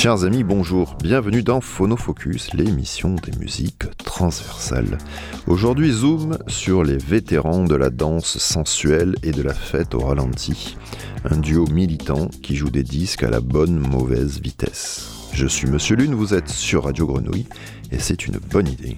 Chers amis, bonjour, bienvenue dans Phonofocus, l'émission des musiques transversales. Aujourd'hui, zoom sur les vétérans de la danse sensuelle et de la fête au ralenti. Un duo militant qui joue des disques à la bonne mauvaise vitesse. Je suis Monsieur Lune, vous êtes sur Radio Grenouille et c'est une bonne idée.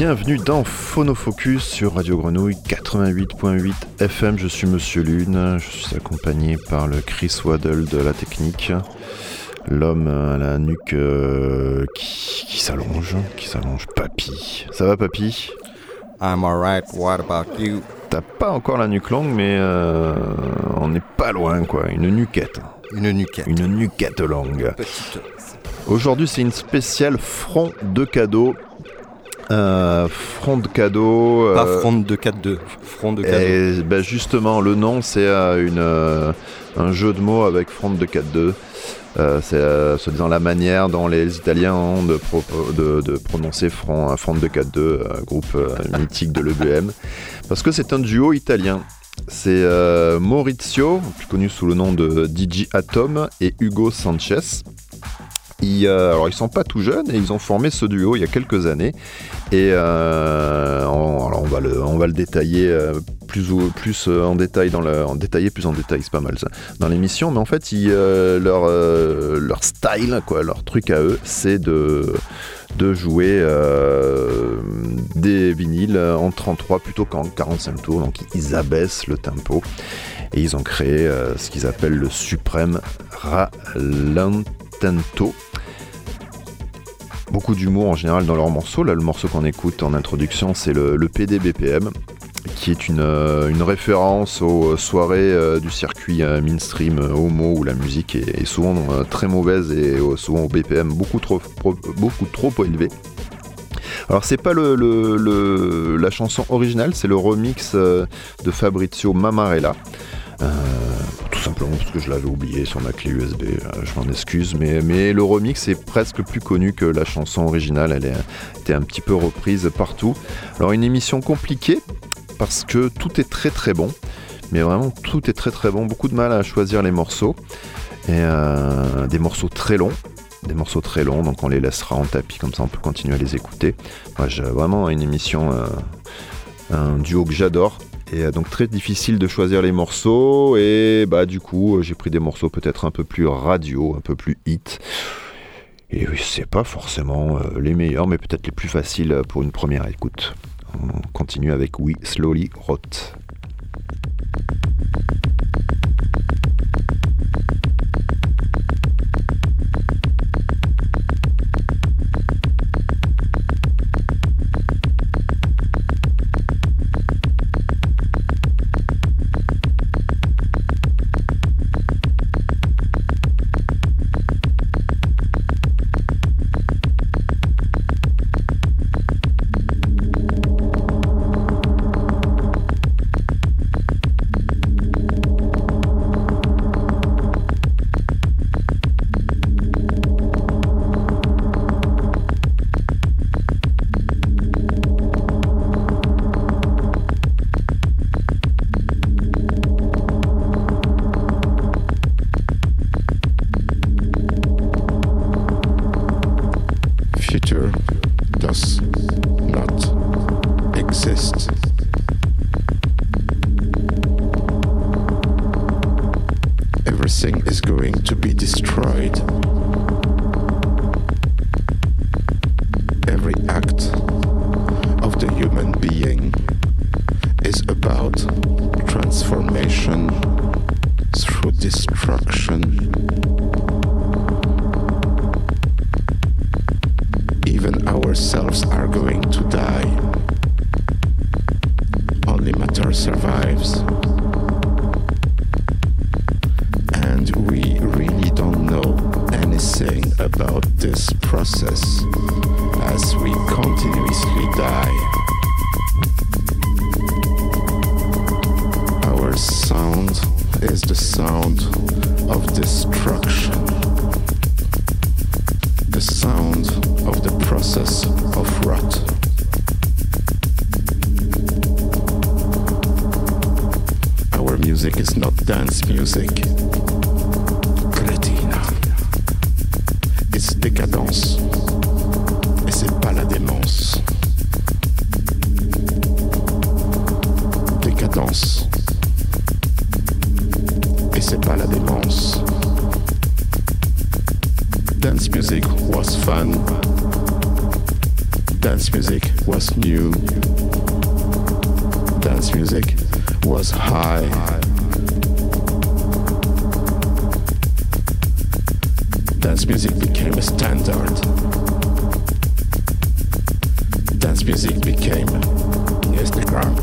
Bienvenue dans Phonofocus sur Radio Grenouille 88.8 FM. Je suis Monsieur Lune, je suis accompagné par le Chris Waddle de la technique, l'homme à la nuque euh, qui, s'allonge, qui s'allonge, Papy. Ça va Papy? I'm alright, what about you? T'as pas encore la nuque longue, mais euh, on n'est pas loin quoi, une nuquette. Une nuquette. Une nuquette longue. Aujourd'hui, c'est une spéciale front de cadeaux euh, front de cadeau. Pas front de 4-2. Front de cadeau. Ben justement, le nom, c'est euh, une, euh, un jeu de mots avec front de 4-2. Euh, c'est euh, se disant la manière dont les Italiens ont de, de, de prononcer Front, Front de 4-2, euh, groupe euh, mythique de l'EBM, parce que c'est un duo italien. C'est euh, Maurizio, plus connu sous le nom de DJ Atom, et Hugo Sanchez. Alors ils sont pas tout jeunes et ils ont formé ce duo il y a quelques années. Et euh, on, alors on va le détailler euh, plus euh, en détail dans détailler plus en détail c'est pas mal ça dans l'émission. Mais en fait leur style quoi leur truc à eux c'est de jouer des vinyles en 33 plutôt qu'en 45 tours. Donc ils abaissent le tempo et ils ont créé ce qu'ils appellent le suprême ralentento beaucoup d'humour en général dans leurs morceaux. Là, le morceau qu'on écoute en introduction, c'est le, PDBPM, qui est une, euh, référence aux soirées euh, du circuit euh, mainstream euh, homo où la musique est, souvent euh, très mauvaise et euh, souvent au BPM beaucoup trop, élevé. Alors c'est pas la chanson originale, c'est le remix euh, de Fabrizio Mamarella. Euh, tout simplement parce que je l'avais oublié sur ma clé USB, euh, je m'en excuse, mais, le remix est presque plus connu que la chanson originale, elle a été un petit peu reprise partout. Alors une émission compliquée parce que tout est très très bon, mais vraiment tout est très très bon, beaucoup de mal à choisir les morceaux, et euh, des morceaux très longs. Des morceaux très longs, donc on les laissera en tapis, comme ça on peut continuer à les écouter. Vraiment une émission, un duo que j'adore, et euh, donc très difficile de choisir les morceaux et bah du coup euh, j'ai pris des morceaux peut-être un peu plus radio, un peu plus hit. Et c'est pas forcément euh, les meilleurs, mais peut-être les plus faciles pour une première écoute. On continue avec We Slowly Rot. Transformation through destruction. Even ourselves are going to die. Only matter survives. And we really don't know anything about this process as we continuously die. Sound of destruction the sound of the process of rot. Our music is not dance music. Crétina. It's décadence. Music was fun. Dance music was new. Dance music was high. Dance music became a standard. Dance music became Instagram.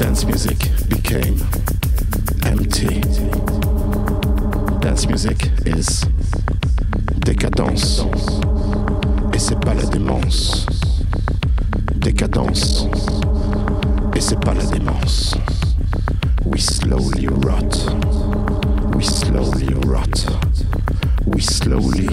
Dance music became empty. Dance music is décadence. Et c'est pas la démence. Décadence. Et c'est pas la démence. We slowly rot. We slowly rot. We slowly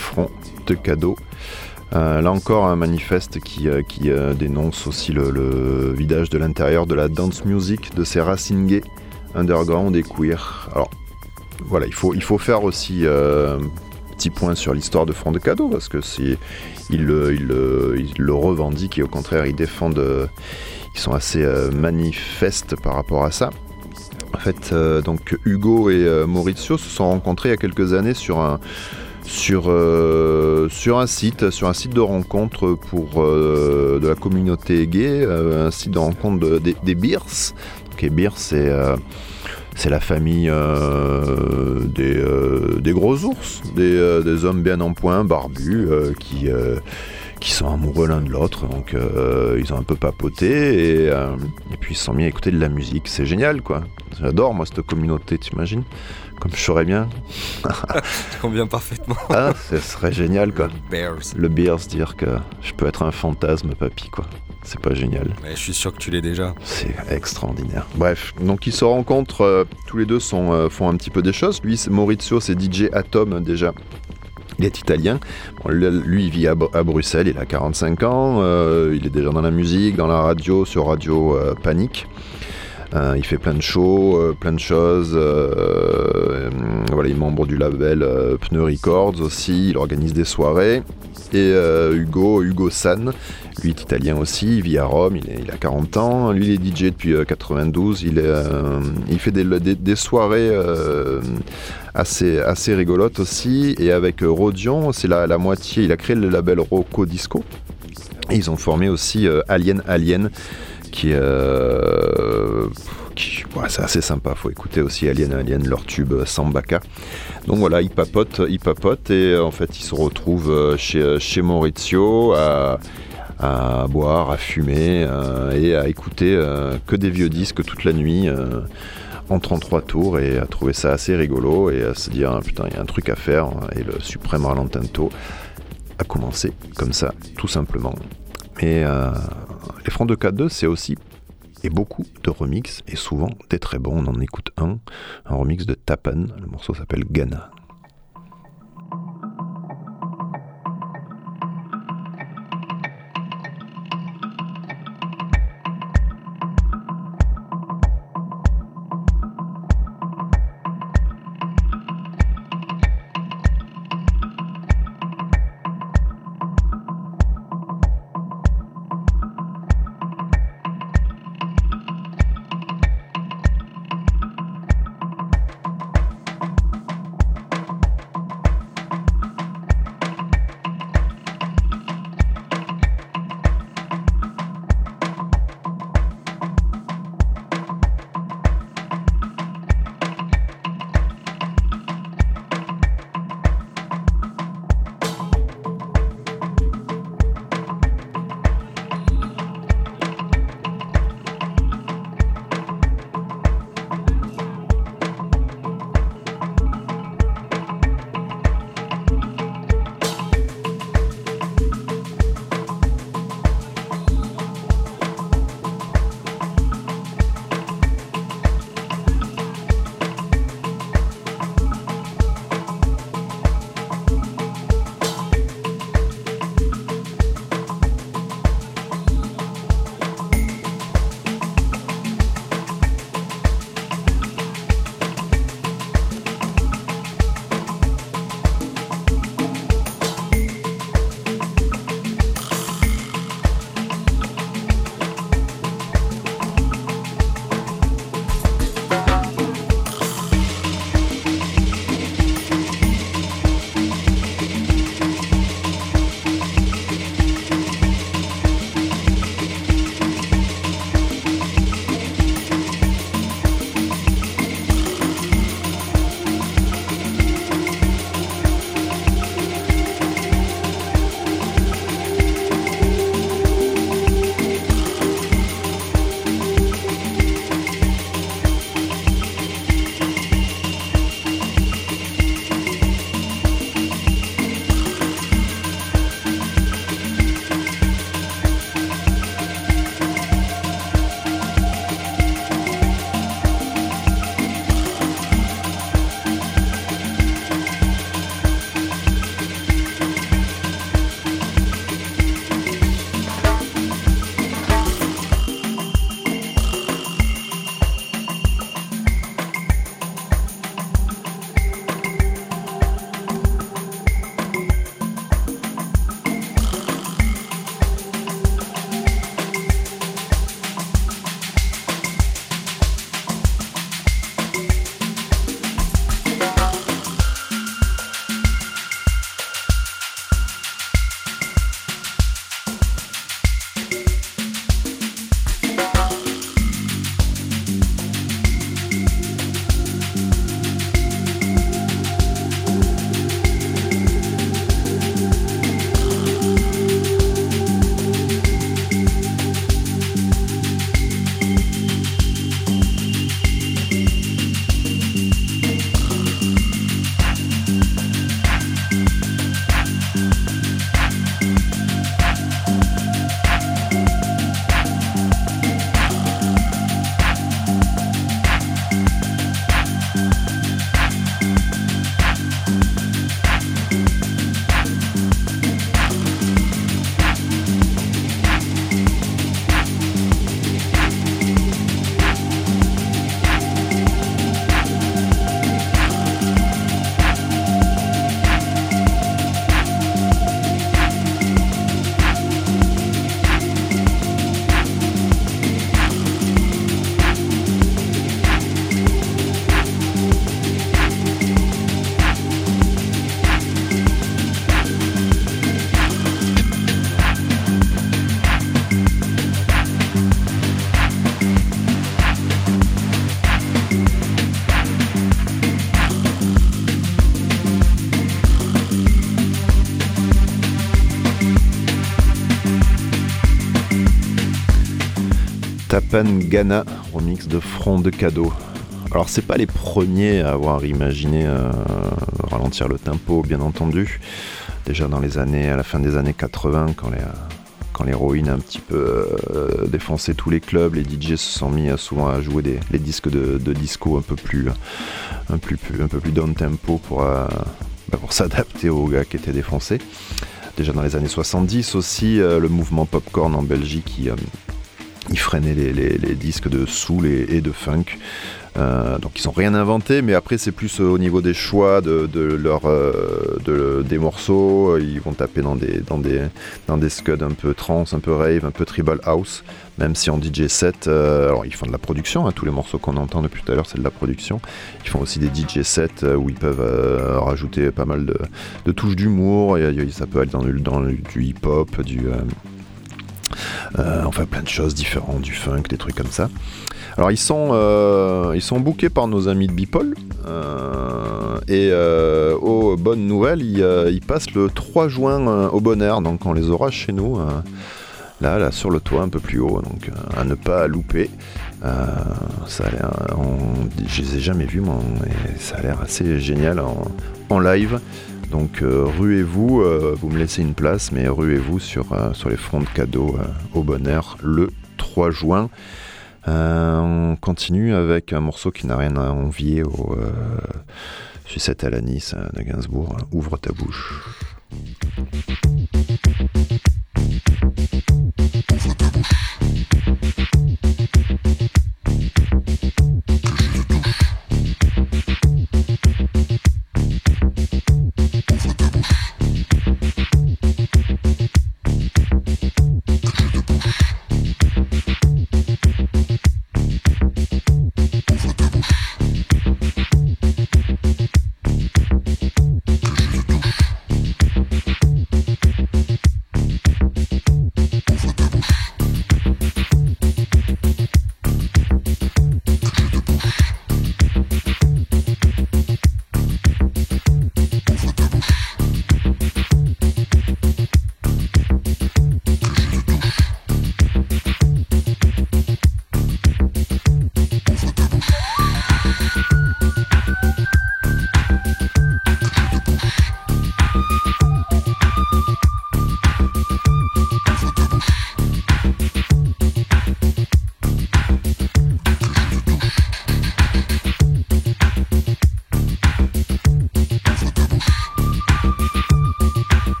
Fronts de cadeaux. Euh, là encore, un manifeste qui, euh, euh, dénonce aussi le, vidage de l'intérieur de la dance music, de ses racines gays, underground et queer. Alors, voilà, il faut, faire aussi euh, un petit point sur l'histoire de Front de Cadeaux, parce que c'est, le- le- revendiquent et au contraire, ils défendent, euh, ils sont assez euh, manifestes par rapport à ça. En fait, euh, donc Hugo et euh, Maurizio se sont rencontrés il y a quelques années sur un sur euh, sur un site sur un site de rencontre pour euh, de la communauté gay, euh, un site de rencontre de- des, Beers. Les Beers, c'est la famille des, des gros ours, des, des hommes bien en point, barbus, qui, qui sont amoureux l'un de l'autre. Donc ils ont un peu papoté et, et puis ils se sont mis à écouter de la musique. C'est génial quoi. J'adore moi cette communauté, t'imagines? Comme je saurais bien. Je conviens parfaitement. Ah, ce serait génial quoi. Bears. Le beer se dire que je peux être un fantasme papy quoi. C'est pas génial. Mais je suis sûr que tu l'es déjà. C'est extraordinaire. Bref, donc ils se rencontrent, euh, tous les deux sont, euh, font un petit peu des choses. Lui, Maurizio, c'est DJ Atom déjà. Il est italien. Bon, lui, il vit à, Br- à Bruxelles, il a 45 ans. euh, il est déjà dans la musique, dans la radio, sur Radio Panique. Euh, il fait plein de shows, euh, plein de choses. euh, voilà, il est membre du label Pneu Records aussi. Il organise des soirées. Et Hugo, Hugo San, lui est italien aussi. Il vit à Rome. Il, a 40 ans. Lui, il est DJ depuis euh, 92. Il, fait des, soirées assez, assez rigolotes aussi. Et avec Rodion, c'est la, la moitié. Il a créé le label Rocco Disco. Ils ont formé aussi Alien Alien, qui euh, c'est assez sympa, faut écouter aussi Alien Alien, leur tube euh, Sambaka. Donc voilà, ils papotent, ils papotent et euh, en fait ils se retrouvent euh, chez, chez Maurizio à, boire, à fumer et à écouter que des vieux disques toute la nuit. en 33 tours et à trouver ça assez rigolo et à se dire ah, putain il y a un truc à faire et le suprême ralentento a commencé comme ça tout simplement et euh, les francs de K2 c'est aussi et beaucoup de remix et souvent des très bons. On en écoute un un remix de Tapan. Le morceau s'appelle Ghana Ghana, Tapan Ghana, remix de Front de Cadeau. Alors c'est pas les premiers à avoir imaginé euh, ralentir le tempo, bien entendu. Déjà dans les années, à la fin des années 80, quand les, quand l'héroïne a un petit peu euh, défoncé tous les clubs, les DJ se sont mis souvent à jouer des, les disques de, disco un peu plus, un, peu plus down tempo pour, euh, bah, pour s'adapter aux gars qui étaient défoncés. Déjà dans les années 70 aussi, le mouvement popcorn en Belgique qui ils freinaient les, disques de soul et, de funk. Euh, donc ils n'ont rien inventé, mais après c'est plus au niveau des choix de, euh, des morceaux. Ils vont taper dans des, dans des, dans des scuds un peu trance, un peu rave, un peu tribal house. Même si en DJ set, euh, ils font de la production, hein, tous les morceaux qu'on entend depuis tout à l'heure c'est de la production. Ils font aussi des DJ sets où ils peuvent rajouter pas mal de, touches d'humour. Ça peut aller dans, dans du hip-hop, du euh, enfin plein de choses différentes, du funk, des trucs comme ça. Alors ils sont, euh, bookés par nos amis de Bipol. Euh, et aux bonnes nouvelles, ils, passent le 3 juin au bon air, donc on les aura chez nous. Là, là, sur le toit, un peu plus haut, donc à ne pas louper. ça a l'air, je les ai jamais vus, moi, ça a l'air assez génial en live. Donc euh, ruez-vous, euh, vous me laissez une place, mais ruez-vous sur, euh, les fronts de cadeaux au bonheur le 3 juin. on continue avec un morceau qui n'a rien à envier au Sucette à l'anis de Gainsbourg. Ouvre ta bouche.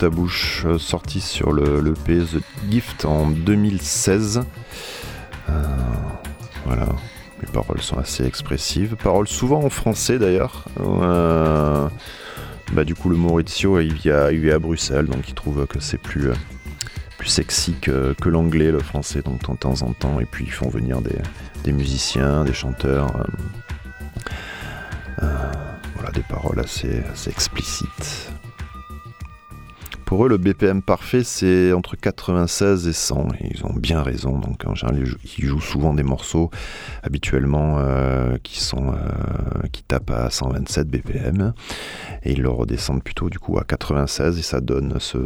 Ta bouche, euh, sorti sur le, le P The Gift en 2016. Euh, voilà, les paroles sont assez expressives. Paroles souvent en français d'ailleurs. Euh, bah, du coup, le Maurizio, il vit à, Bruxelles, donc il trouve que c'est plus, plus sexy que, que l'anglais, le français, donc de temps en temps. Et puis ils font venir des, des musiciens, des chanteurs. voilà, des paroles assez explicites. Pour eux, le BPM parfait, c'est entre 96 et 100. Et ils ont bien raison. Donc, en général, ils jou- ils jouent souvent des morceaux habituellement euh, qui, sont, euh, qui tapent à 127 BPM. Et ils le redescendent plutôt du coup à 96. Et ça donne ce,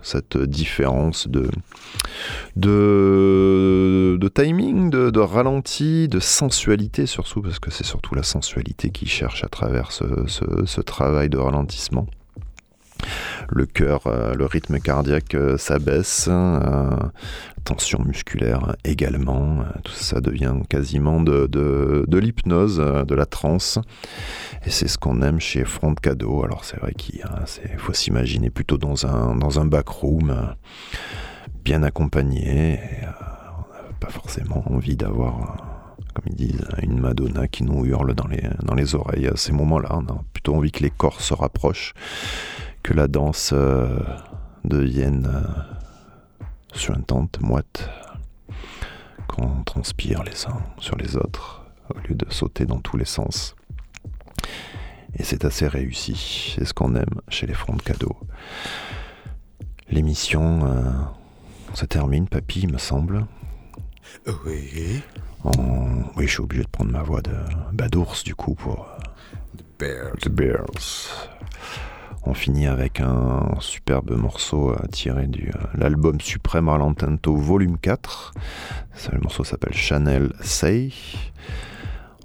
cette différence de, timing, de, ralenti, de sensualité surtout, parce que c'est surtout la sensualité qui cherche à travers ce travail de ralentissement. Le cœur, euh, le rythme cardiaque euh, s'abaisse, euh, tension musculaire également, tout ça devient quasiment de, l'hypnose, de la transe. Et c'est ce qu'on aime chez Front Cadeau. Alors c'est vrai qu'il faut s'imaginer plutôt dans un, dans un backroom, bien accompagné. On n'a pas forcément envie d'avoir, comme ils disent, une Madonna qui nous hurle dans les, dans les oreilles à ces moments-là. On a plutôt envie que les corps se rapprochent, que la danse euh, devienne euh, suintante, moite, qu'on transpire les uns sur les autres au lieu de sauter dans tous les sens. Et c'est assez réussi, c'est ce qu'on aime chez les fronts de cadeaux. L'émission euh, se termine, papy, il me semble. Oui. Oui, je suis obligé de prendre ma voix de bah, d'ours du coup pour euh, The Bears. The Bears. On finit avec un superbe morceau euh, tiré de l'album Supreme Ralentento Volume 4. Ça, le morceau s'appelle Chanel Say.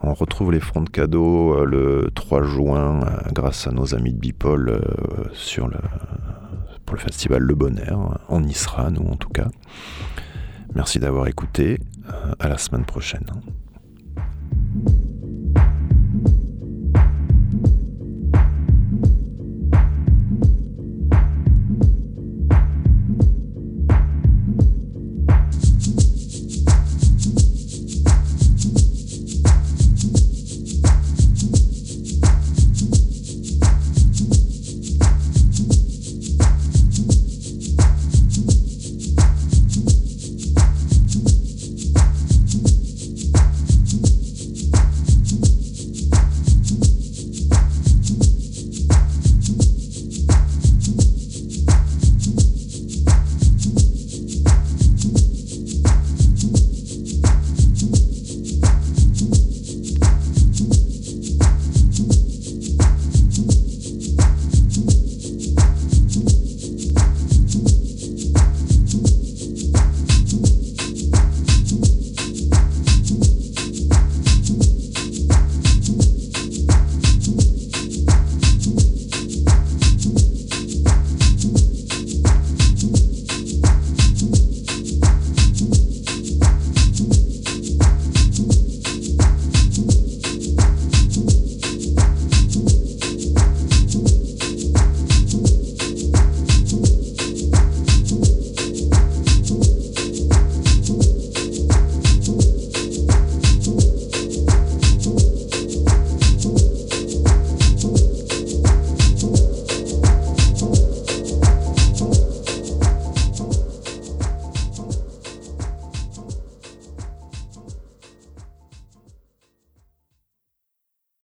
On retrouve les fronts de cadeaux euh, le 3 juin euh, grâce à nos amis de Bipol euh, sur le, pour le festival Le Bonheur. On y sera, nous en tout cas. Merci d'avoir écouté. Euh, à la semaine prochaine.